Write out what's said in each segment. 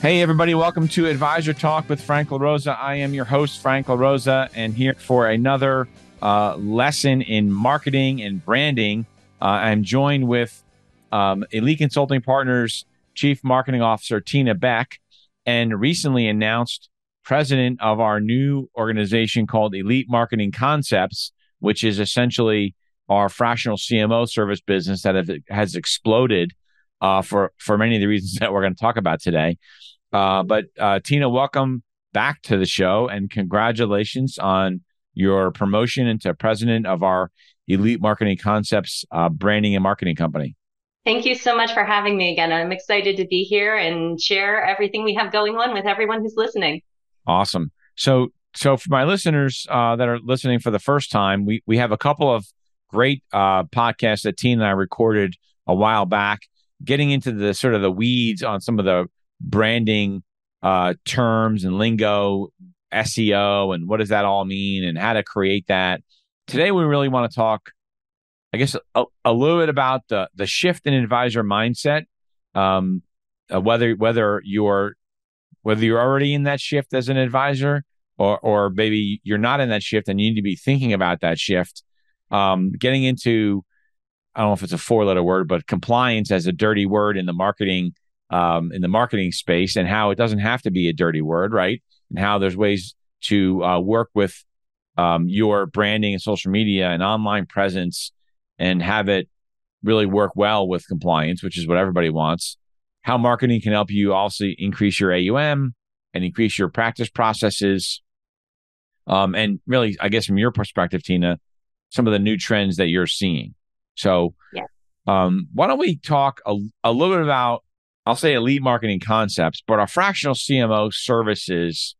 Hey, everybody, welcome to Advisor Talk with Frank LaRosa. I am your host, Frank LaRosa, and here for another uh, lesson in marketing and branding. Uh, I'm joined with um, Elite Consulting Partners Chief Marketing Officer Tina Beck, and recently announced president of our new organization called Elite Marketing Concepts, which is essentially our fractional CMO service business that have, has exploded uh, for for many of the reasons that we're going to talk about today. Uh, but uh, Tina, welcome back to the show and congratulations on your promotion into president of our Elite Marketing Concepts uh, branding and marketing company. Thank you so much for having me again. I'm excited to be here and share everything we have going on with everyone who's listening. Awesome. So, so for my listeners uh, that are listening for the first time, we we have a couple of great uh, podcasts that Tina and I recorded a while back, getting into the sort of the weeds on some of the branding uh, terms and lingo, SEO, and what does that all mean, and how to create that. Today, we really want to talk, I guess, a, a little bit about the the shift in advisor mindset. Um, uh, whether whether you're whether you're already in that shift as an advisor, or or maybe you're not in that shift and you need to be thinking about that shift. Um, getting into I don't know if it's a four letter word, but compliance as a dirty word in the marketing um, in the marketing space and how it doesn't have to be a dirty word, right? And how there's ways to uh, work with um, your branding and social media and online presence and have it really work well with compliance, which is what everybody wants. How marketing can help you also increase your AUM and increase your practice processes. Um, and really, I guess from your perspective, Tina, some of the new trends that you're seeing. So, yeah. um, why don't we talk a, a little bit about I'll say elite marketing concepts, but our fractional CMO services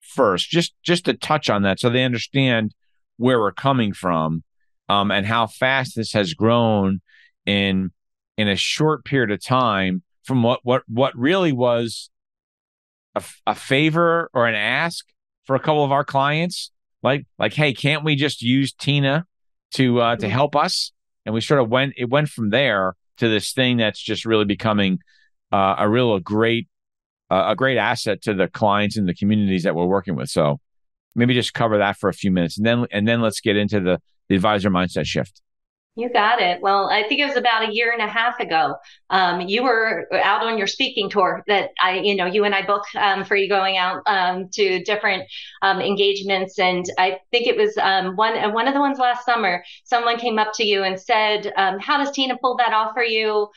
first, just just to touch on that so they understand where we're coming from um, and how fast this has grown in in a short period of time from what what what really was a, a favor or an ask for a couple of our clients like like hey can't we just use tina to uh to mm-hmm. help us and we sort of went it went from there to this thing that's just really becoming uh, a real a great uh, a great asset to the clients and the communities that we're working with. So maybe just cover that for a few minutes, and then and then let's get into the, the advisor mindset shift. You got it. Well, I think it was about a year and a half ago. Um, you were out on your speaking tour that I, you know, you and I booked um, for you going out um, to different um, engagements, and I think it was um, one uh, one of the ones last summer. Someone came up to you and said, um, "How does Tina pull that off for you?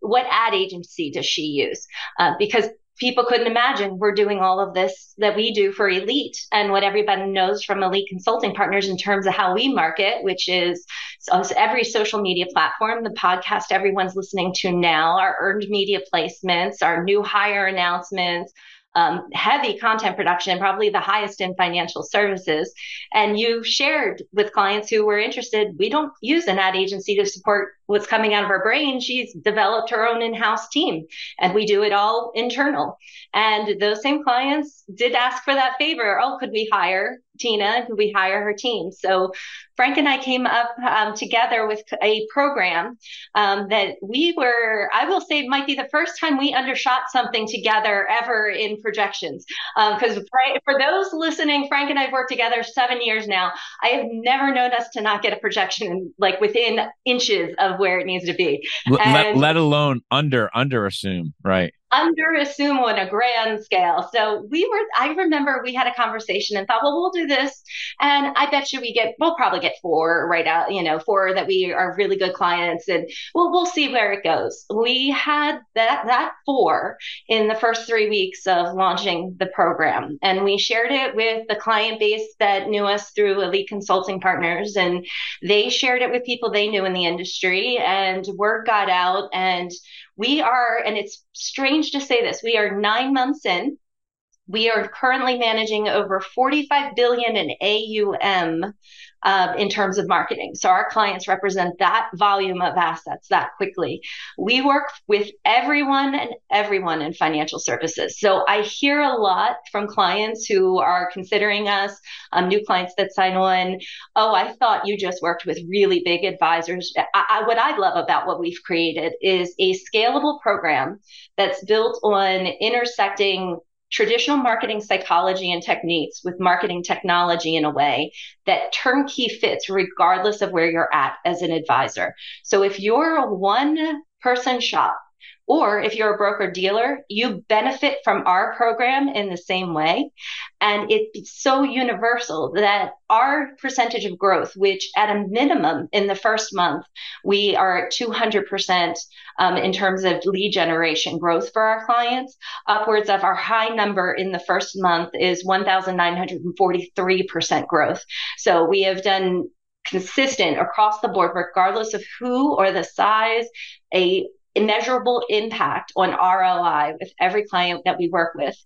what ad agency does she use?" Uh, because people couldn't imagine we're doing all of this that we do for Elite and what everybody knows from Elite Consulting Partners in terms of how we market, which is every social media platform, the podcast everyone's listening to now, our earned media placements, our new hire announcements, um, heavy content production, probably the highest in financial services. And you shared with clients who were interested, we don't use an ad agency to support what's coming out of her brain. She's developed her own in house team, and we do it all internal. And those same clients did ask for that favor. Oh, could we hire Tina? Could we hire her team? So Frank and I came up um, together with a program um, that we were, I will say, might be the first time we undershot something together ever in projections. Because um, for those listening, Frank and I have worked together seven years now. I have never known us to not get a projection like within inches of where it needs to be. let, let alone under under assume, right? Under assume on a grand scale. So we were, I remember we had a conversation and thought, well, we'll do this. And I bet you we get, we'll probably get four right out, you know, four that we are really good clients and we'll, we'll see where it goes. We had that, that four in the first three weeks of launching the program. And we shared it with the client base that knew us through Elite Consulting Partners. And they shared it with people they knew in the industry and word got out and we are, and it's strange to say this, we are nine months in. we are currently managing over 45 billion in AUM uh, in terms of marketing. So our clients represent that volume of assets that quickly. We work with everyone and everyone in financial services. So I hear a lot from clients who are considering us, um, new clients that sign on. Oh, I thought you just worked with really big advisors. I, I, what I love about what we've created is a scalable program that's built on intersecting traditional marketing psychology and techniques with marketing technology in a way that turnkey fits regardless of where you're at as an advisor. So if you're a one person shop or if you're a broker dealer, you benefit from our program in the same way. And it's so universal that our percentage of growth, which at a minimum in the first month, we are at 200% um, in terms of lead generation growth for our clients. Upwards of our high number in the first month is 1,943% growth. So we have done consistent across the board, regardless of who or the size, a immeasurable impact on ROI with every client that we work with.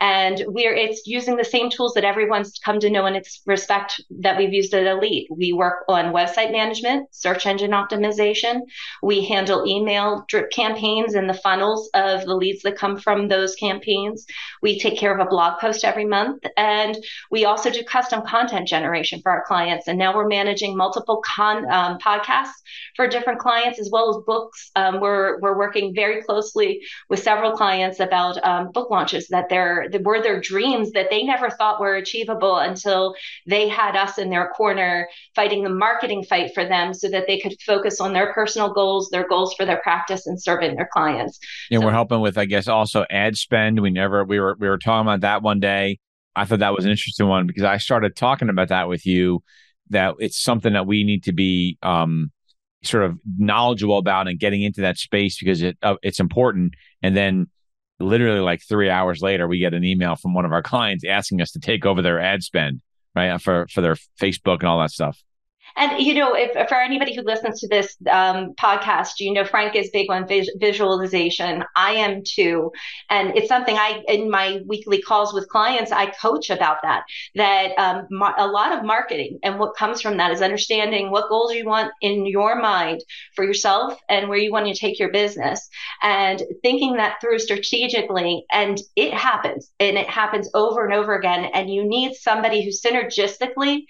And we're it's using the same tools that everyone's come to know and its respect that we've used at Elite. We work on website management, search engine optimization. We handle email drip campaigns and the funnels of the leads that come from those campaigns. We take care of a blog post every month. And we also do custom content generation for our clients. And now we're managing multiple con um, podcasts for different clients as well as books. Um, we're we're, working very closely with several clients about um, book launches that they're that were their dreams that they never thought were achievable until they had us in their corner fighting the marketing fight for them so that they could focus on their personal goals, their goals for their practice and serving their clients. Yeah, so, we're helping with, I guess, also ad spend. We never we were we were talking about that one day. I thought that was an interesting one because I started talking about that with you that it's something that we need to be um, sort of knowledgeable about and getting into that space because it uh, it's important. And then literally like three hours later, we get an email from one of our clients asking us to take over their ad spend, right, for for their Facebook and all that stuff. And you know, if for anybody who listens to this um, podcast, you know Frank is big on vis- visualization. I am too, and it's something I in my weekly calls with clients I coach about that. That um, ma- a lot of marketing and what comes from that is understanding what goals you want in your mind for yourself and where you want to take your business, and thinking that through strategically. And it happens, and it happens over and over again. And you need somebody who synergistically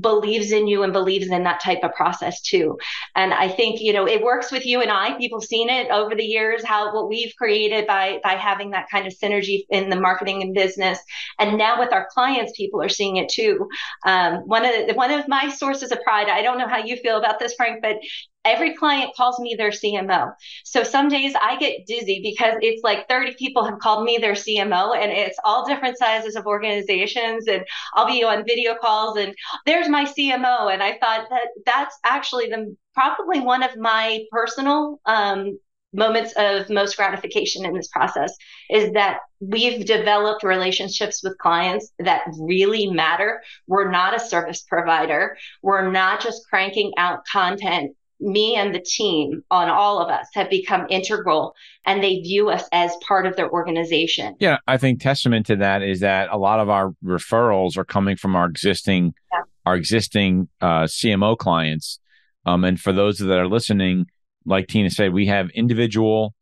believes in you and believes in that type of process too. And I think, you know, it works with you and I. People have seen it over the years, how what we've created by by having that kind of synergy in the marketing and business. And now with our clients, people are seeing it too. Um, one of the, one of my sources of pride, I don't know how you feel about this, Frank, but every client calls me their CMO. So some days I get dizzy because it's like 30 people have called me their CMO and it's all different sizes of organizations and I'll be on video calls and there's my CMO and I thought that that's actually the probably one of my personal um, moments of most gratification in this process is that we've developed relationships with clients that really matter. We're not a service provider. We're not just cranking out content me and the team on all of us have become integral and they view us as part of their organization. Yeah, I think testament to that is that a lot of our referrals are coming from our existing yeah. our existing uh, CMO clients. Um, and for those that are listening, like Tina said, we have individual,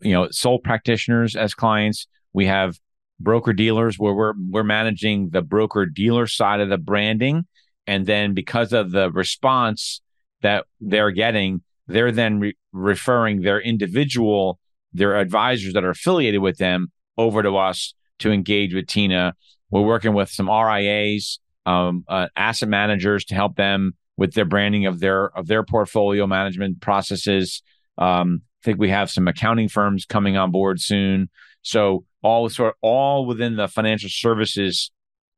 you know, sole practitioners as clients. We have broker dealers where we're we're managing the broker dealer side of the branding, and then because of the response that they're getting, they're then re- referring their individual, their advisors that are affiliated with them over to us to engage with Tina. We're working with some RIAs, um, uh, asset managers to help them with their branding of their of their portfolio management processes. Um, I think we have some accounting firms coming on board soon. So all sort of all within the financial services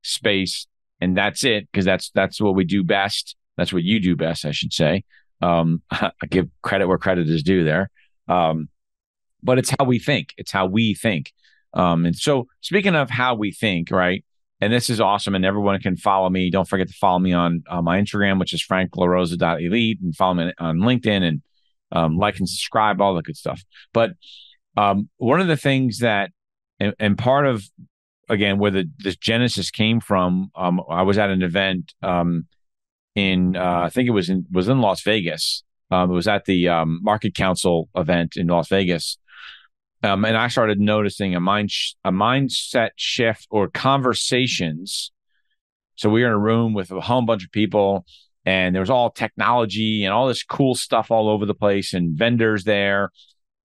space, and that's it because that's that's what we do best. That's what you do best, I should say. Um, I give credit where credit is due there. Um, but it's how we think. It's how we think. Um, and so, speaking of how we think, right? And this is awesome, and everyone can follow me. Don't forget to follow me on uh, my Instagram, which is franklarosa.elite, and follow me on LinkedIn and um, like and subscribe, all the good stuff. But um, one of the things that, and, and part of again where the this genesis came from. Um, I was at an event um, in uh, I think it was in was in Las Vegas. Um, it was at the um, MarketCounsel event in Las Vegas, um, and I started noticing a mind sh- a mindset shift or conversations. So we were in a room with a whole bunch of people, and there was all technology and all this cool stuff all over the place, and vendors there,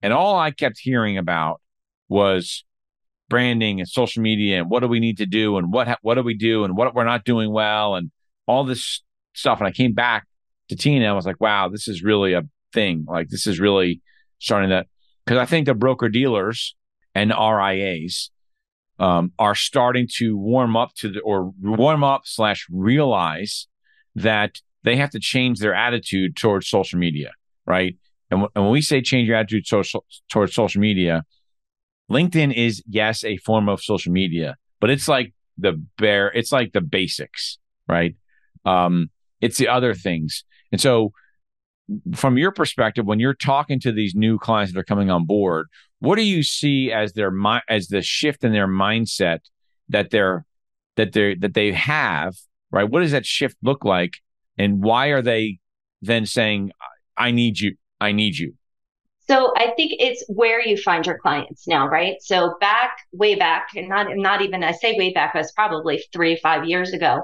and all I kept hearing about was branding and social media and what do we need to do and what what do we do and what we're not doing well and all this stuff. And I came back to Tina and I was like, wow, this is really a thing. Like this is really starting to because I think the broker dealers and RIAs um, are starting to warm up to the or warm up slash realize that they have to change their attitude towards social media, right? And, w- and when we say change your attitude social, towards social media, LinkedIn is yes a form of social media, but it's like the bare, it's like the basics, right? Um, it's the other things, and so from your perspective, when you're talking to these new clients that are coming on board, what do you see as their as the shift in their mindset that they're that they that they have, right? What does that shift look like, and why are they then saying, "I need you, I need you"? So I think it's where you find your clients now, right? So back, way back, and not not even I say way back, was probably three, five years ago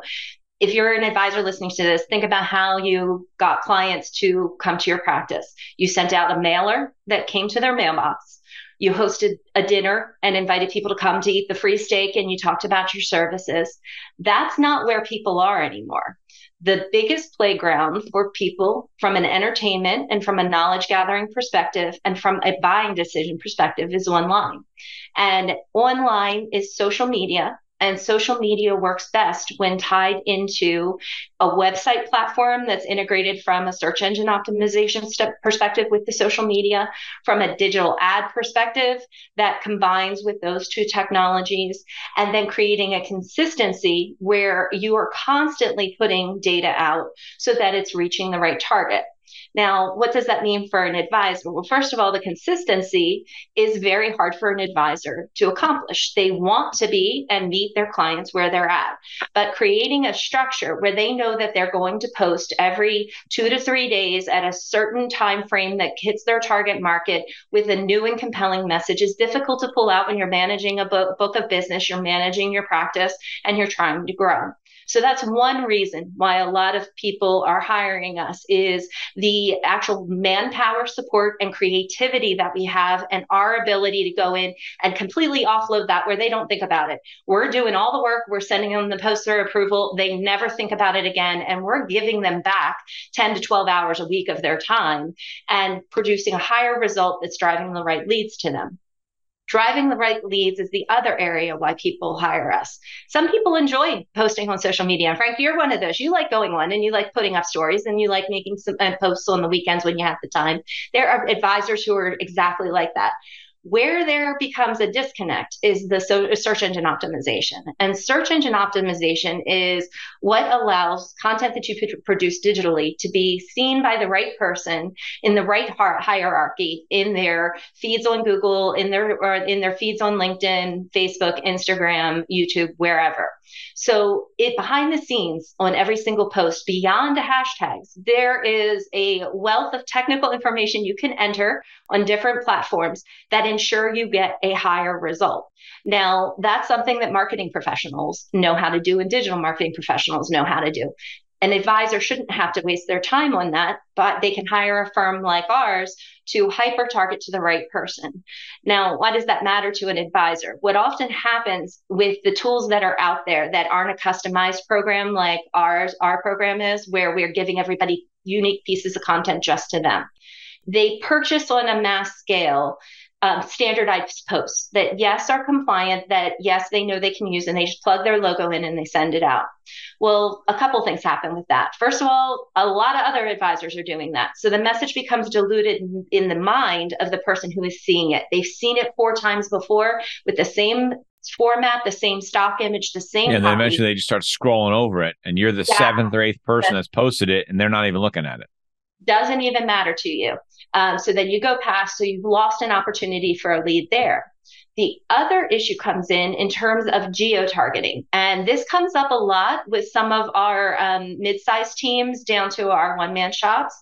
if you're an advisor listening to this, think about how you got clients to come to your practice. You sent out a mailer that came to their mailbox. You hosted a dinner and invited people to come to eat the free steak and you talked about your services. That's not where people are anymore. The biggest playground for people from an entertainment and from a knowledge gathering perspective and from a buying decision perspective is online. And online is social media and social media works best when tied into a website platform that's integrated from a search engine optimization perspective with the social media, from a digital ad perspective that combines with those two technologies, and then creating a consistency where you are constantly putting data out so that it's reaching the right target. Now, what does that mean for an advisor? Well, first of all, the consistency is very hard for an advisor to accomplish. They want to be and meet their clients where they're at, but creating a structure where they know that they're going to post every two to three days at a certain time frame that hits their target market with a new and compelling message is difficult to pull out when you're managing a book, book of business, you're managing your practice, and you're trying to grow. So that's one reason why a lot of people are hiring us is the actual manpower support and creativity that we have and our ability to go in and completely offload that where they don't think about it. We're doing all the work, we're sending them the poster approval, they never think about it again and we're giving them back 10 to 12 hours a week of their time and producing a higher result that's driving the right leads to them. Driving the right leads is the other area why people hire us. Some people enjoy posting on social media. And Frank, you're one of those. You like going on and you like putting up stories and you like making some uh, posts on the weekends when you have the time. There are advisors who are exactly like that. Where there becomes a disconnect is the so- search engine optimization. And search engine optimization is what allows content that you produce digitally to be seen by the right person in the right hierarchy in their feeds on Google, in their in their feeds on LinkedIn, Facebook, Instagram, YouTube, wherever. So it behind the scenes on every single post, beyond the hashtags, there is a wealth of technical information you can enter on different platforms that ensure you get a higher result. Now, that's something that marketing professionals know how to do and digital marketing professionals know how to do an advisor shouldn't have to waste their time on that, but they can hire a firm like ours to hyper target to the right person. Now, why does that matter to an advisor? What often happens with the tools that are out there that aren't a customized program like ours, our program is, where we're giving everybody unique pieces of content just to them. They purchase on a mass scale um, standardized posts that yes are compliant that yes they know they can use and they just plug their logo in and they send it out well a couple things happen with that first of all a lot of other advisors are doing that so the message becomes diluted in the mind of the person who is seeing it they've seen it four times before with the same format, the same stock image, the same. Yeah, and then eventually they just start scrolling over it, and you're the yeah. seventh or eighth person that's posted it, and they're not even looking at it doesn't even matter to you. Um, so then you go past, so you've lost an opportunity for a lead there. The other issue comes in in terms of geo targeting. And this comes up a lot with some of our um, mid sized teams down to our one man shops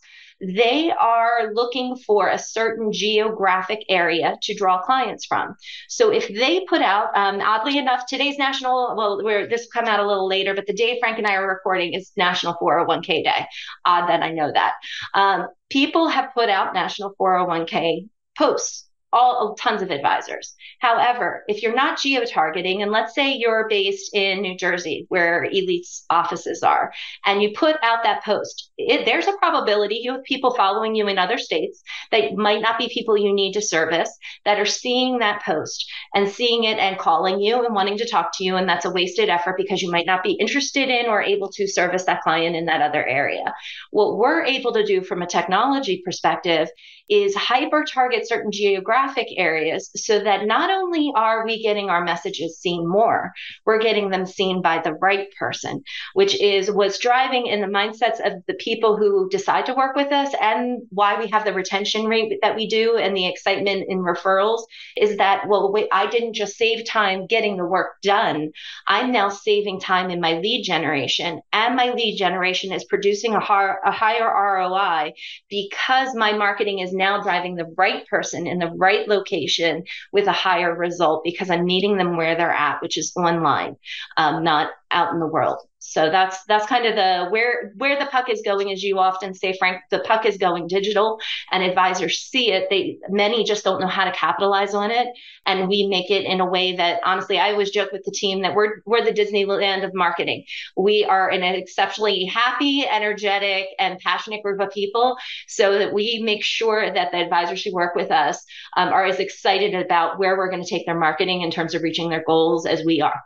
they are looking for a certain geographic area to draw clients from. So if they put out, um, oddly enough, today's national, well, where this will come out a little later, but the day Frank and I are recording is National 401k Day. Odd that I know that. Um, people have put out National 401k posts all tons of advisors. However, if you're not geo targeting, and let's say you're based in New Jersey, where Elite's offices are, and you put out that post, it, there's a probability you have people following you in other states that might not be people you need to service that are seeing that post and seeing it and calling you and wanting to talk to you. And that's a wasted effort because you might not be interested in or able to service that client in that other area. What we're able to do from a technology perspective is hyper target certain geographic areas so that not only are we getting our messages seen more, we're getting them seen by the right person, which is what's driving in the mindsets of the people who decide to work with us and why we have the retention rate that we do and the excitement in referrals is that, well, wait, I didn't just save time getting the work done. I'm now saving time in my lead generation and my lead generation is producing a, har- a higher ROI because my marketing is now driving the right person in the right location with a higher result because I'm meeting them where they're at, which is online, um, not out in the world. So that's that's kind of the where where the puck is going, as you often say, Frank. The puck is going digital, and advisors see it. They many just don't know how to capitalize on it, and we make it in a way that honestly, I always joke with the team that we're we're the Disneyland of marketing. We are an exceptionally happy, energetic, and passionate group of people, so that we make sure that the advisors who work with us um, are as excited about where we're going to take their marketing in terms of reaching their goals as we are.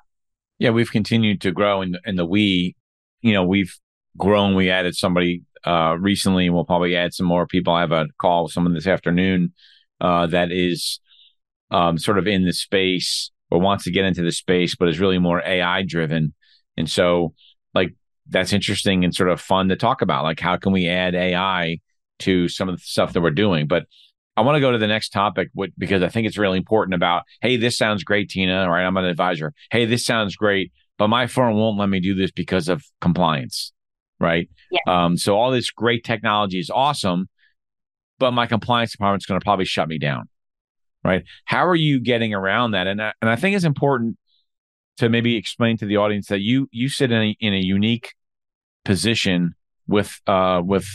Yeah, we've continued to grow in, in the we, you know, we've grown. We added somebody uh, recently, and we'll probably add some more people. I have a call with someone this afternoon uh, that is um, sort of in the space or wants to get into the space, but is really more AI driven. And so, like, that's interesting and sort of fun to talk about. Like, how can we add AI to some of the stuff that we're doing? But I want to go to the next topic because I think it's really important about, hey, this sounds great, Tina. Right. I'm an advisor. Hey, this sounds great, but my firm won't let me do this because of compliance. Right. Yeah. Um, so all this great technology is awesome, but my compliance department's going to probably shut me down. Right. How are you getting around that? And I, and I think it's important to maybe explain to the audience that you you sit in a, in a unique position with uh with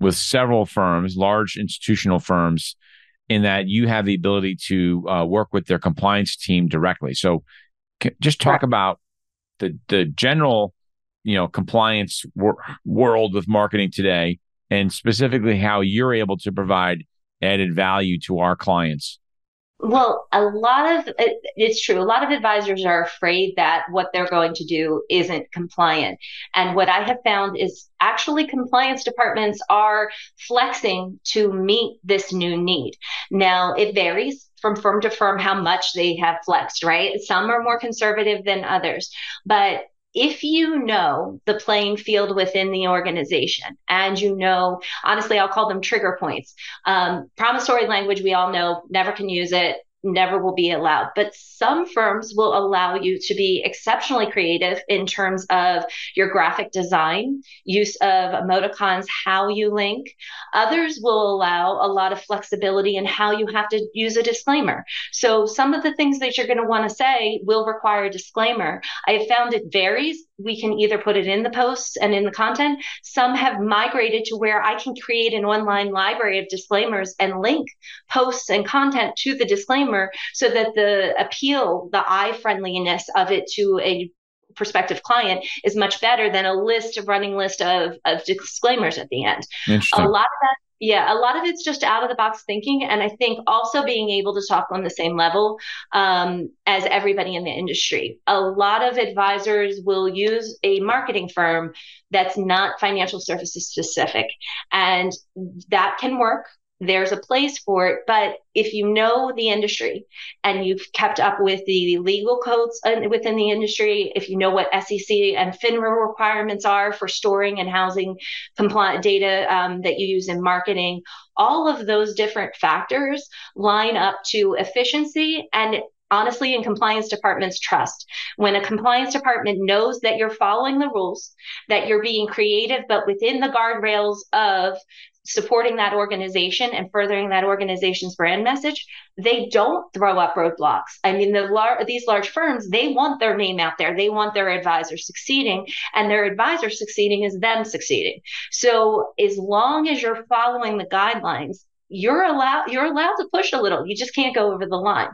with several firms, large institutional firms, in that you have the ability to uh, work with their compliance team directly. So, c- just talk about the the general, you know, compliance wor- world with marketing today, and specifically how you're able to provide added value to our clients. Well, a lot of it's true. A lot of advisors are afraid that what they're going to do isn't compliant. And what I have found is actually compliance departments are flexing to meet this new need. Now, it varies from firm to firm how much they have flexed, right? Some are more conservative than others, but if you know the playing field within the organization and you know, honestly, I'll call them trigger points. Um, promissory language, we all know, never can use it never will be allowed. But some firms will allow you to be exceptionally creative in terms of your graphic design, use of emoticons, how you link. Others will allow a lot of flexibility in how you have to use a disclaimer. So some of the things that you're going to want to say will require a disclaimer. I have found it varies. We can either put it in the posts and in the content. Some have migrated to where I can create an online library of disclaimers and link posts and content to the disclaimer so that the appeal, the eye friendliness of it to a prospective client is much better than a list of running list of, of disclaimers at the end. A lot of that yeah, a lot of it's just out of the box thinking. And I think also being able to talk on the same level um, as everybody in the industry. A lot of advisors will use a marketing firm that's not financial services specific. And that can work there's a place for it. But if you know the industry and you've kept up with the legal codes within the industry, if you know what SEC and FINRA requirements are for storing and housing compliant data um, that you use in marketing, all of those different factors line up to efficiency and honestly in compliance departments trust when a compliance department knows that you're following the rules that you're being creative but within the guardrails of supporting that organization and furthering that organization's brand message they don't throw up roadblocks i mean the lar- these large firms they want their name out there they want their advisors succeeding and their advisor succeeding is them succeeding so as long as you're following the guidelines you're allowed you're allowed to push a little. You just can't go over the line.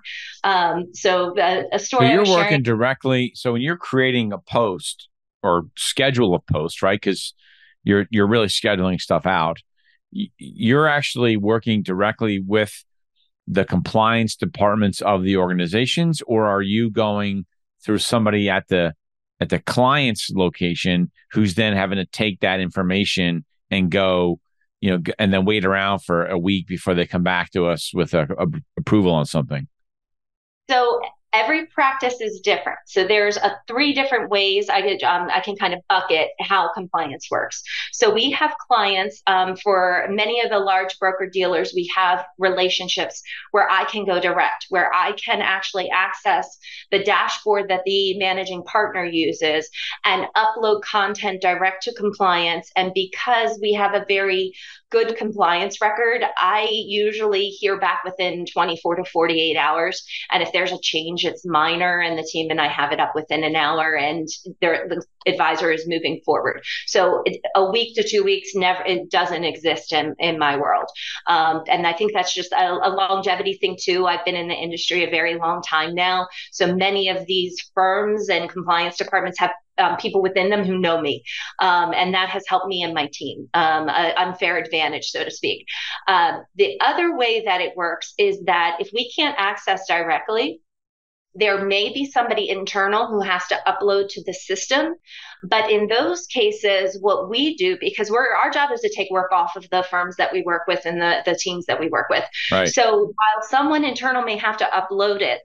Um, so uh, a story. So you're working sharing- directly. So when you're creating a post or schedule a post, right? Because you're you're really scheduling stuff out. You're actually working directly with the compliance departments of the organizations, or are you going through somebody at the at the client's location who's then having to take that information and go you know, and then wait around for a week before they come back to us with a, a approval on something? So every practice is different. So there's a three different ways I could um, I can kind of bucket how compliance works. So we have clients um, for many of the large broker dealers. We have relationships where I can go direct, where I can actually access the dashboard that the managing partner uses and upload content direct to compliance. And because we have a very good compliance record, I usually hear back within 24 to 48 hours. And if there's a change, it's minor, and the team and I have it up within an hour, and the advisor is moving forward. So it, a week to two weeks never it doesn't exist in in my world, um, and I think that's just a, a longevity thing too. I've been in the industry a very long time now, so many of these firms and compliance departments have um, people within them who know me. Um, and that has helped me and my team, um, unfair advantage, so to speak. Uh, the other way that it works is that if we can't access directly, there may be somebody internal who has to upload to the system. But in those cases, what we do, because we're our job is to take work off of the firms that we work with and the, the teams that we work with. Right. So while someone internal may have to upload it,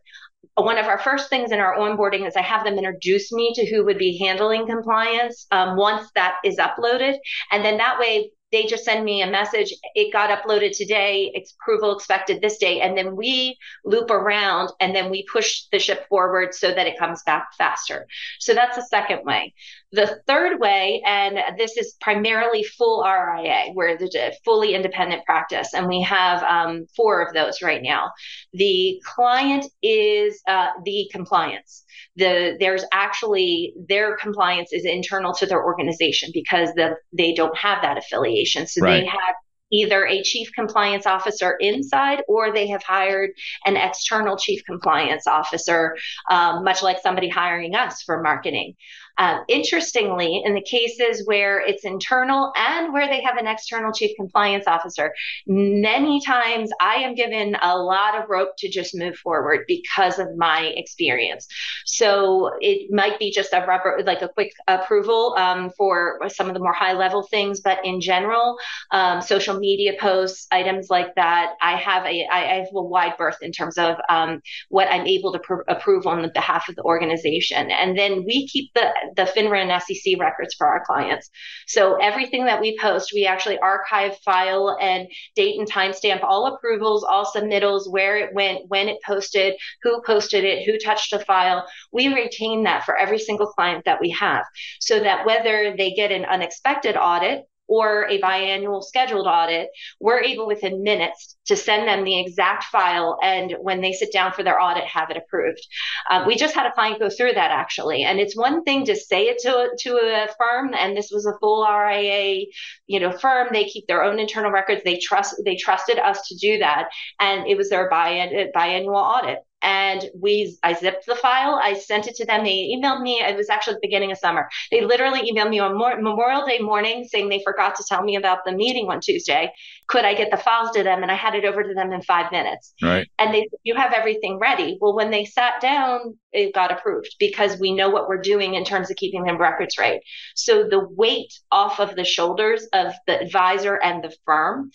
one of our first things in our onboarding is I have them introduce me to who would be handling compliance um, once that is uploaded. And then that way, they just send me a message. It got uploaded today. It's approval expected this day. And then we loop around and then we push the ship forward so that it comes back faster. So that's the second way. The third way, and this is primarily full RIA, where a fully independent practice, and we have um, four of those right now. The client is uh, the compliance. The there's actually their compliance is internal to their organization because the, they don't have that affiliation, so right. they have either a chief compliance officer inside or they have hired an external chief compliance officer, um, much like somebody hiring us for marketing. Um, interestingly, in the cases where it's internal and where they have an external chief compliance officer, many times I am given a lot of rope to just move forward because of my experience. So it might be just a rubber, like a quick approval um, for some of the more high level things, but in general, um, social media posts, items like that, I have a I have a wide berth in terms of um, what I'm able to pr- approve on the behalf of the organization, and then we keep the the FINRA and SEC records for our clients. So everything that we post, we actually archive, file, and date and timestamp all approvals, all submittals, where it went, when it posted, who posted it, who touched the file. We retain that for every single client that we have so that whether they get an unexpected audit or a biannual scheduled audit, we're able within minutes to send them the exact file and when they sit down for their audit, have it approved. Uh, we just had a client go through that actually. And it's one thing to say it to, to a firm, and this was a full RIA, you know, firm. They keep their own internal records. They trust, they trusted us to do that. And it was their biannual audit and we I zipped the file. I sent it to them. They emailed me. It was actually the beginning of summer. They literally emailed me on Memorial Day morning saying they forgot to tell me about the meeting on Tuesday. Could I get the files to them? And I had it over to them in five minutes. Right. And they you have everything ready. Well, when they sat down, it got approved because we know what we're doing in terms of keeping them records right. So the weight off of the shoulders of the advisor and the firm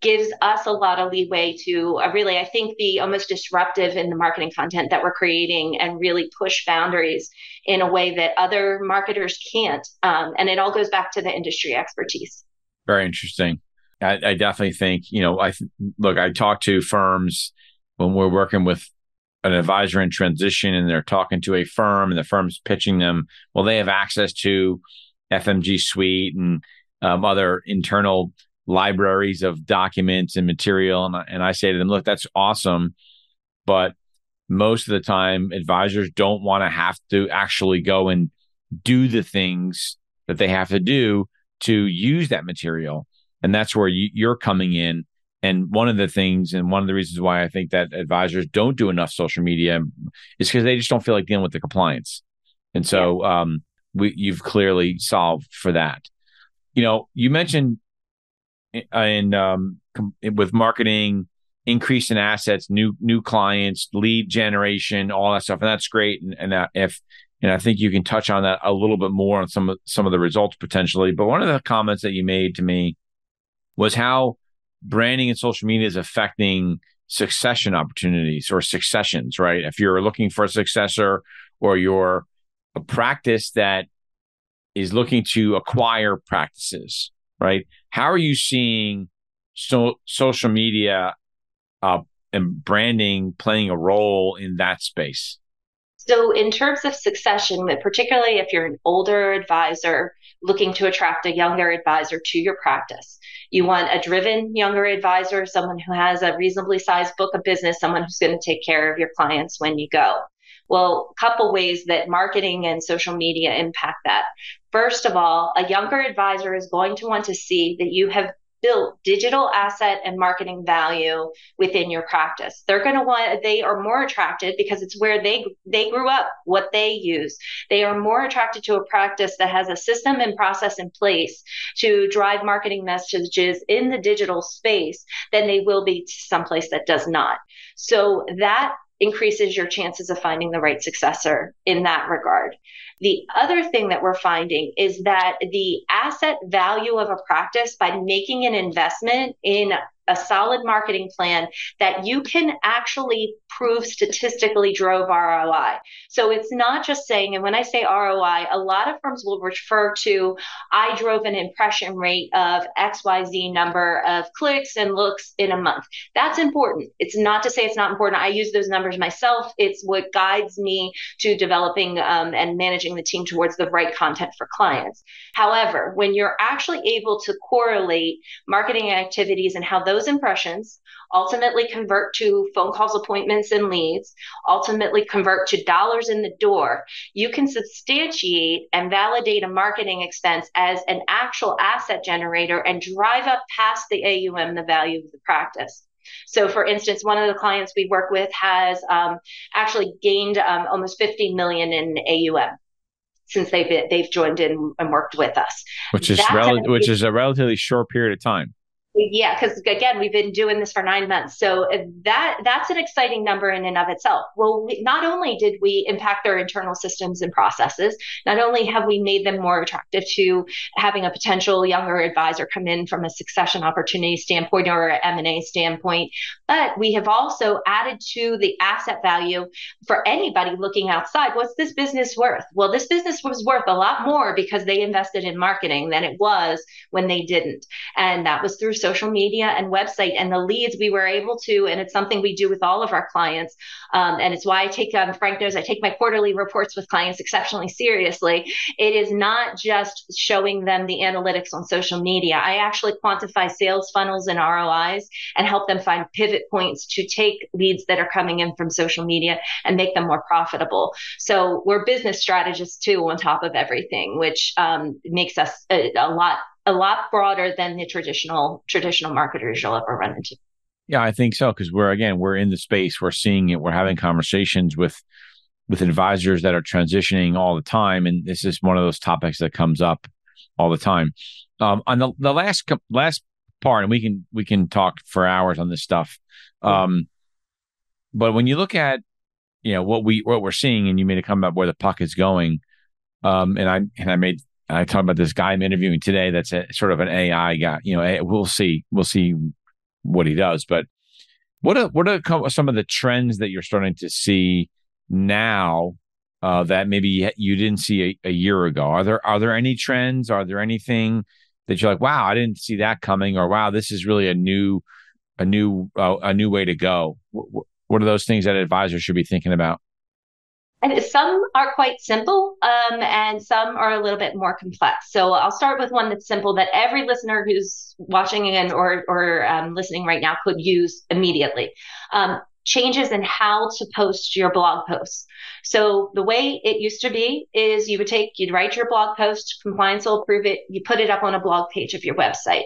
gives us a lot of leeway to uh, really, I think, be almost disruptive in the marketing content that we're creating and really push boundaries in a way that other marketers can't. Um, and it all goes back to the industry expertise. Very interesting. I, I definitely think, you know, I th- look, I talk to firms when we're working with an advisor in transition and they're talking to a firm and the firm's pitching them, well, they have access to FMG Suite and um, other internal libraries of documents and material. And, and I say to them, look, that's awesome. But most of the time, advisors don't want to have to actually go and do the things that they have to do to use that material. And that's where you, you're coming in and one of the things, and one of the reasons why I think that advisors don't do enough social media is because they just don't feel like dealing with the compliance. And so, um, we, you've clearly solved for that. You know, you mentioned in, um, com- with marketing, increase in assets, new new clients, lead generation, all that stuff, and that's great. And, and that if and I think you can touch on that a little bit more on some of some of the results potentially. But one of the comments that you made to me was how branding and social media is affecting succession opportunities or successions, right? If you're looking for a successor or you're a practice that is looking to acquire practices, right? How are you seeing so social media uh, and branding playing a role in that space? So, in terms of succession, particularly if you're an older advisor looking to attract a younger advisor to your practice, you want a driven younger advisor, someone who has a reasonably sized book of business, someone who's going to take care of your clients when you go. Well, a couple ways that marketing and social media impact that. First of all, a younger advisor is going to want to see that you have built digital asset and marketing value within your practice. They're going to want they are more attracted because it's where they they grew up, what they use. They are more attracted to a practice that has a system and process in place to drive marketing messages in the digital space than they will be to someplace that does not. So that increases your chances of finding the right successor in that regard. The other thing that we're finding is that the asset value of a practice by making an investment in a solid marketing plan that you can actually prove statistically drove ROI. So it's not just saying, and when I say ROI, a lot of firms will refer to I drove an impression rate of XYZ number of clicks and looks in a month. That's important. It's not to say it's not important. I use those numbers myself. It's what guides me to developing um, and managing the team towards the right content for clients. However, when you're actually able to correlate marketing activities and how those impressions ultimately convert to phone calls, appointments, and leads, ultimately convert to dollars in the door, you can substantiate and validate a marketing expense as an actual asset generator and drive up past the AUM, the value of the practice. So, for instance, one of the clients we work with has um, actually gained um, almost 50 million in AUM since they've been, they've joined in and worked with us, which is rel- which is a relatively short period of time. Yeah, because again, we've been doing this for nine months, so uh, that that's an exciting number in and of itself. Well, we, not only did we impact their internal systems and processes, not only have we made them more attractive to having a potential younger advisor come in from a succession opportunity standpoint or M and A standpoint, but we have also added to the asset value for anybody looking outside. What's this business worth? Well, this business was worth a lot more because they invested in marketing than it was when they didn't, and that was through social media and website and the leads we were able to and it's something we do with all of our clients. Um, and it's why i take um, frank knows i take my quarterly reports with clients exceptionally seriously. It is not just showing them the analytics on social media. I actually quantify sales funnels and rois and help them find pivot points to take leads that are coming in from social media and make them more profitable. So we're business strategists too on top of everything which um, makes us a, a lot a lot broader than the traditional traditional marketers you'll ever run into. Yeah, I think so because we're again we're in the space, we're seeing it, we're having conversations with with advisors that are transitioning all the time, and this is one of those topics that comes up all the time. Um, on the the last last part, and we can we can talk for hours on this stuff. Um, but when you look at you know what we what we're seeing, and you made a comment about where the puck is going, um, and I and I made I talked about this guy I'm interviewing today. That's a sort of an AI guy. You know, we'll see we'll see what he does. But what are what are some of the trends that you're starting to see now uh, that maybe you didn't see a, a, year ago? Are there are there any trends? Are there anything that you're like, wow, I didn't see that coming, or wow, this is really a new a new uh, a new way to go? What, what are those things that advisors should be thinking about? And some are quite simple, um, and some are a little bit more complex. So I'll start with one that's simple that every listener who's watching and or or um, listening right now could use immediately. Um, changes in how to post your blog posts. So the way it used to be is you would take, you'd write your blog post, compliance will approve it, you put it up on a blog page of your website.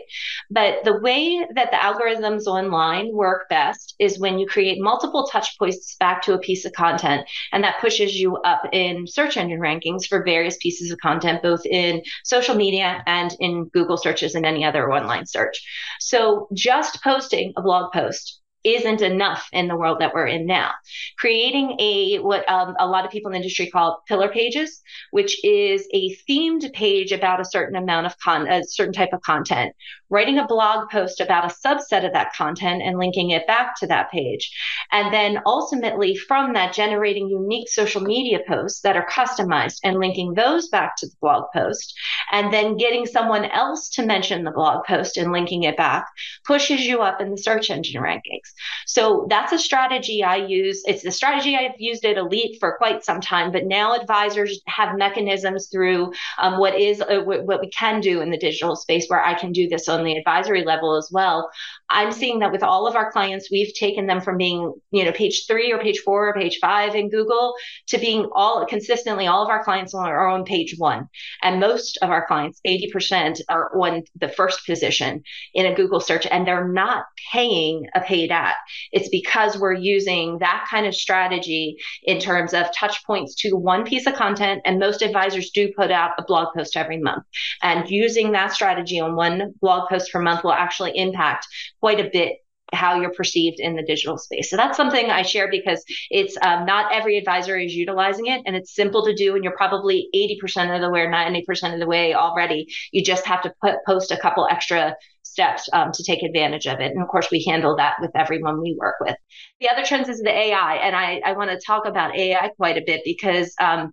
But the way that the algorithms online work best is when you create multiple touch points back to a piece of content, and that pushes you up in search engine rankings for various pieces of content, both in social media and in Google searches and any other online search. So just posting a blog post isn't enough in the world that we're in now. Creating a what um, a lot of people in the industry call pillar pages, which is a themed page about a certain amount of con a certain type of content. Writing a blog post about a subset of that content and linking it back to that page, and then ultimately from that generating unique social media posts that are customized and linking those back to the blog post, and then getting someone else to mention the blog post and linking it back pushes you up in the search engine rankings. So that's a strategy I use. It's the strategy I've used at Elite for quite some time, but now advisors have mechanisms through um, what is uh, what we can do in the digital space where I can do this on the advisory level as well. I'm seeing that with all of our clients, we've taken them from being, you know, page three or page four or page five in Google to being all consistently, all of our clients are on page one. And most of our clients, 80% are on the first position in a Google search and they're not paying a paid ad. It's because we're using that kind of strategy in terms of touch points to one piece of content. And most advisors do put out a blog post every month. And using that strategy on one blog post per month will actually impact quite a bit how you're perceived in the digital space. So that's something I share because it's um, not every advisor is utilizing it and it's simple to do. And you're probably 80% of the way or 90% of the way already. You just have to put, post a couple extra steps um, to take advantage of it. And of course, we handle that with everyone we work with. The other trends is the AI. And I, I want to talk about AI quite a bit because um,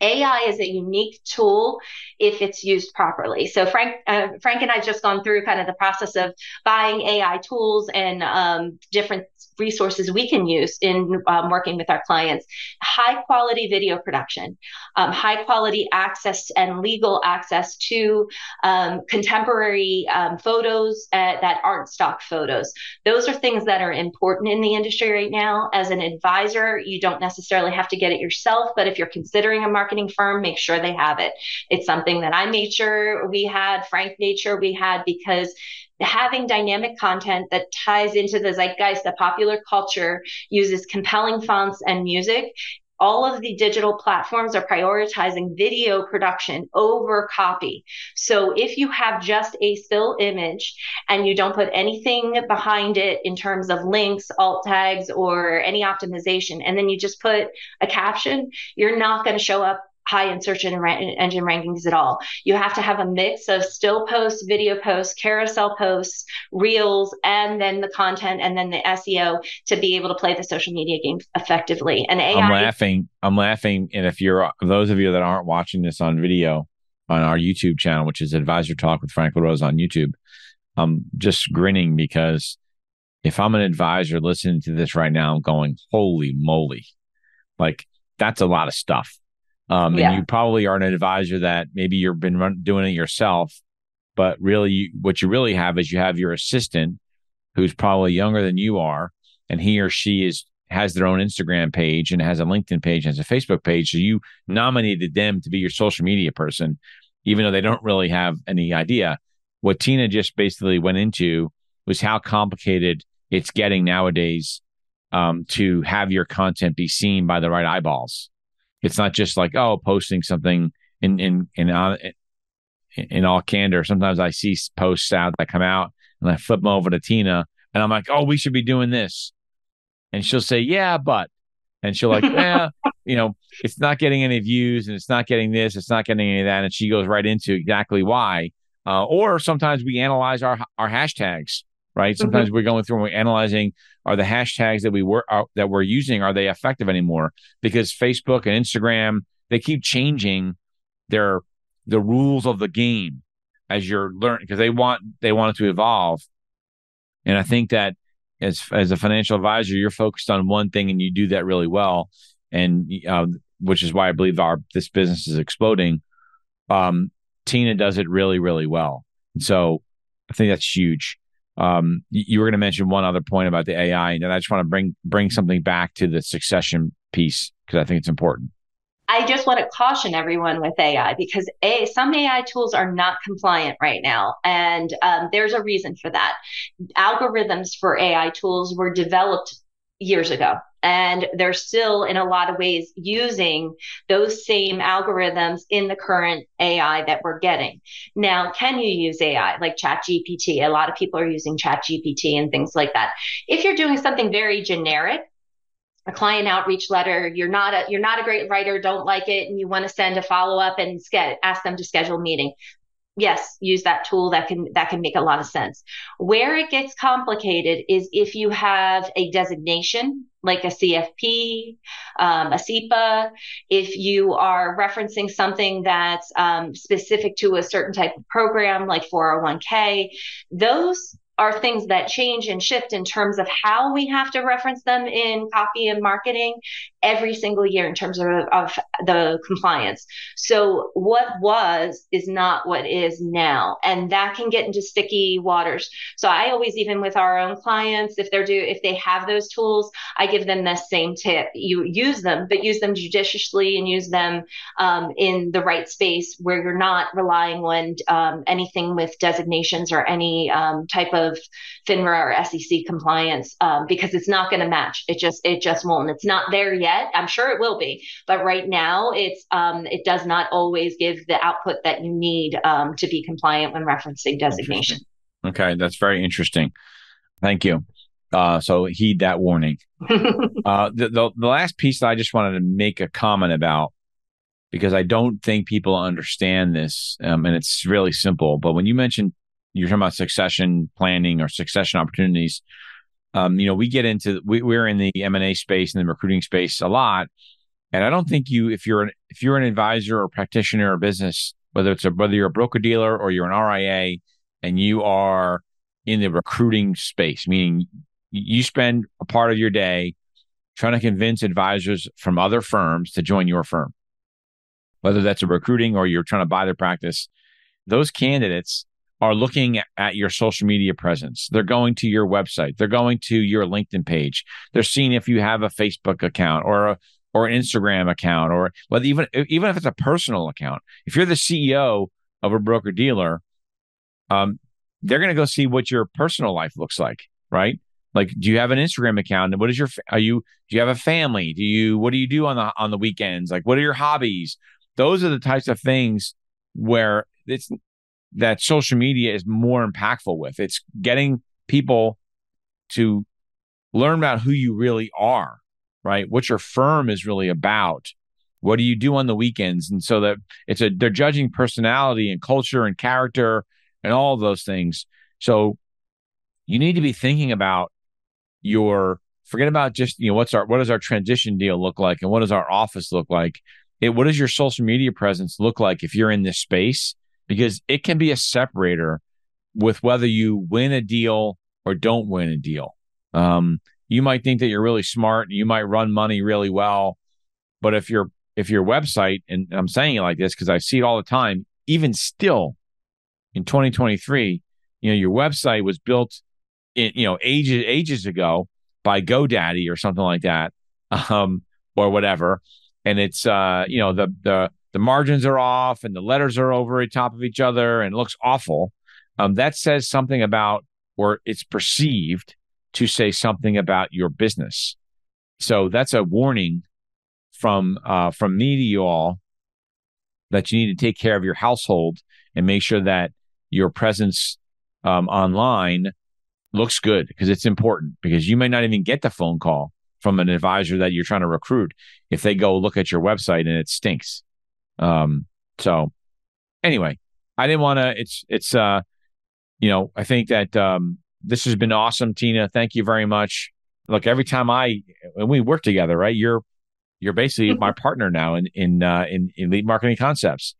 AI is a unique tool if it's used properly. So Frank, uh, Frank and I just gone through kind of the process of buying AI tools and um, different resources we can use in um, working with our clients. High quality video production, um, high quality access and legal access to um, contemporary um, photos uh, that aren't stock photos. Those are things that are important in the industry right now. As an advisor, you don't necessarily have to get it yourself, but if you're considering a marketing firm, make sure they have it. It's something that I made sure we had, Frank made sure we had, because having dynamic content that ties into the zeitgeist, the popular culture, uses compelling fonts and music. All of the digital platforms are prioritizing video production over copy. So if you have just a still image and you don't put anything behind it in terms of links, alt tags, or any optimization, and then you just put a caption, you're not going to show up high in search engine rankings at all. You have to have a mix of still posts, video posts, carousel posts, reels, and then the content and then the SEO to be able to play the social media game effectively. And AI. I'm laughing. I'm laughing. And if you're those of you that aren't watching this on video on our YouTube channel, which is Advisor Talk with Frank LaRosa on YouTube, I'm just grinning because if I'm an advisor listening to this right now, I'm going, holy moly. Like that's a lot of stuff um, yeah. and you probably are an advisor that maybe you've been run, doing it yourself, but really you, what you really have is you have your assistant who's probably younger than you are, and he or she is has their own Instagram page and has a LinkedIn page, has a Facebook page. So you nominated them to be your social media person, even though they don't really have any idea. What Tina just basically went into was how complicated it's getting nowadays um, to have your content be seen by the right eyeballs. It's not just like oh, posting something in in in uh, in all candor. Sometimes I see posts out that come out and I flip them over to Tina and I'm like, oh, we should be doing this, and she'll say, yeah, but, and she'll like, yeah, you know, it's not getting any views and it's not getting this, it's not getting any of that, and she goes right into exactly why. Uh, or sometimes we analyze our our hashtags right? Mm-hmm. Sometimes mm-hmm. we're going through and we're analyzing are the hashtags that we were are, that we're using are they effective anymore? Because Facebook and Instagram they keep changing their the rules of the game as you're learning because they want they want it to evolve. And I think that as as a financial advisor, you're focused on one thing and you do that really well, and uh, which is why I believe our this business is exploding. Um, Tina does it really really well, so I think that's huge. Um, you were going to mention one other point about the AI, and I just want to bring bring something back to the succession piece because I think it's important. I just want to caution everyone with AI because a, some AI tools are not compliant right now. And um, there's a reason for that. Algorithms for AI tools were developed years ago. And they're still, in a lot of ways, using those same algorithms in the current AI that we're getting. Now, can you use AI like ChatGPT? A lot of people are using ChatGPT and things like that. If you're doing something very generic, a client outreach letter you're not a you're not a great writer don't like it and you want to send a follow-up and ske- ask them to schedule a meeting yes use that tool that can that can make a lot of sense. Where it gets complicated is if you have a designation like a cfp um, a CEPA if you are referencing something that's um, specific to a certain type of program like 401k those are things that change and shift in terms of how we have to reference them in copy and marketing every single year in terms of, of the compliance. So what was is not what is now. And that can get into sticky waters. So I always, even with our own clients, if they're do, if they have those tools, I give them the same tip. You use them, but use them judiciously and use them um, in the right space where you're not relying on um, anything with designations or any um, type of FINRA or SEC compliance um, because it's not going to match. It just, it just won't. It's not there yet yet. I'm sure it will be, but right now it's um, it does not always give the output that you need um, to be compliant when referencing designation. Okay, that's very interesting. Thank you. Uh, so heed that warning. uh, the, the the last piece that I just wanted to make a comment about because I don't think people understand this, um, and it's really simple. But when you mentioned you're talking about succession planning or succession opportunities, um, you know, we get into we, we're in the M and A space and the recruiting space a lot, and I don't think you if you're an if you're an advisor or practitioner or business, whether it's a whether you're a broker dealer or you're an RIA, and you are in the recruiting space, meaning you spend a part of your day trying to convince advisors from other firms to join your firm, whether that's a recruiting or you're trying to buy their practice. Those candidates are looking at your social media presence. They're going to your website. They're going to your LinkedIn page. They're seeing if you have a Facebook account or a or an Instagram account or whether even even if it's a personal account. If you're the CEO of a broker dealer, um, they're going to go see what your personal life looks like, right? Like, do you have an Instagram account? And what is your are you do you have a family? Do you what do you do on the on the weekends? Like, what are your hobbies? Those are the types of things where it's that social media is more impactful with. It's getting people to learn about who you really are, right? What your firm is really about. What do you do on the weekends? And so that it's a they're judging personality and culture and character and all those things. So you need to be thinking about your forget about just you know what's our what does our transition deal look like and what does our office look like it what does your social media presence look like if you're in this space because it can be a separator with whether you win a deal or don't win a deal. Um, you might think that you're really smart, you might run money really well, but if your if your website, and I'm saying it like this because I see it all the time, even still in 2023, you know, your website was built in you know ages ages ago by GoDaddy or something like that, um, or whatever, and it's uh, you know the the the margins are off and the letters are over top of each other and looks awful, um, that says something about or it's perceived to say something about your business. So that's a warning from uh, from me to you all that you need to take care of your household and make sure that your presence um, online looks good because it's important because you may not even get the phone call from an advisor that you're trying to recruit if they go look at your website and it stinks. Um, so anyway, I didn't want to, it's, it's, uh, you know, I think that, um, this has been awesome, Tina. Thank you very much. Look, every time I, when we work together, right, you're, you're basically my partner now in, in, uh, in, in Elite Marketing Concepts.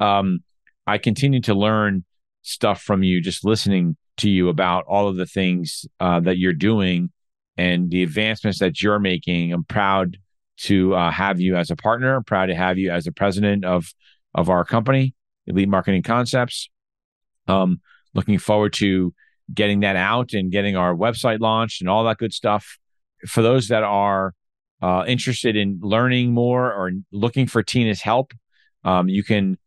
Um, I continue to learn stuff from you, just listening to you about all of the things uh, that you're doing and the advancements that you're making. I'm proud to uh, have you as a partner. Proud to have you as the president of of our company, Elite Marketing Concepts. Um, looking forward to getting that out and getting our website launched and all that good stuff. For those that are uh, interested in learning more or looking for Tina's help, um, you can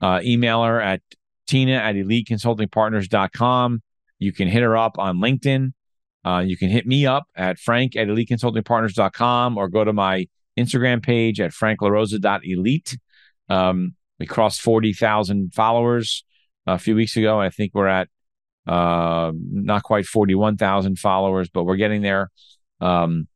uh, email her at tina at eliteconsultingpartners.com. You can hit her up on LinkedIn. Uh, you can hit me up at frank at eliteconsultingpartners.com or go to my Instagram page at franklarosa.elite. Um, we crossed 40,000 followers a few weeks ago. I think we're at uh, not quite 41,000 followers, but we're getting there. Um,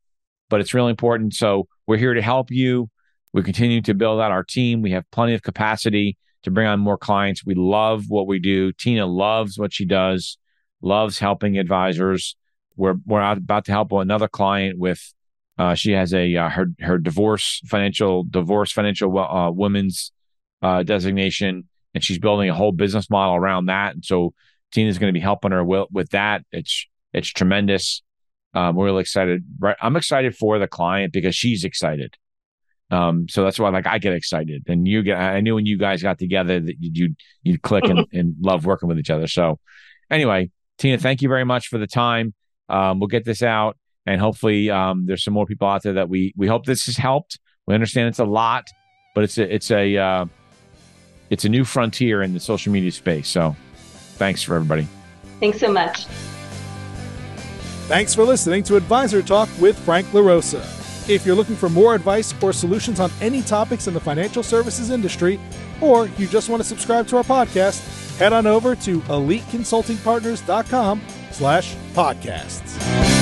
but it's really important. So we're here to help you. We continue to build out our team. We have plenty of capacity to bring on more clients. We love what we do. Tina loves what she does, loves helping advisors. We're we're about to help another client with. Uh, she has a uh, her her divorce financial divorce financial uh, women's uh, designation, and she's building a whole business model around that. And so Tina's going to be helping her with, with that. It's it's tremendous. Um, we're really excited. Right, I'm excited for the client because she's excited. Um, so that's why like I get excited, and you get. I knew when you guys got together that you'd you'd click and, and love working with each other. So anyway, Tina, thank you very much for the time. Um, we'll get this out, and hopefully, um, there's some more people out there that we we hope this has helped. We understand it's a lot, but it's a it's a uh, it's a new frontier in the social media space. So thanks for everybody. Thanks so much. Thanks for listening to Advisor Talk with Frank LaRosa. If you're looking for more advice or solutions on any topics in the financial services industry, or you just want to subscribe to our podcast, head on over to eliteconsultingpartners.com slash podcasts.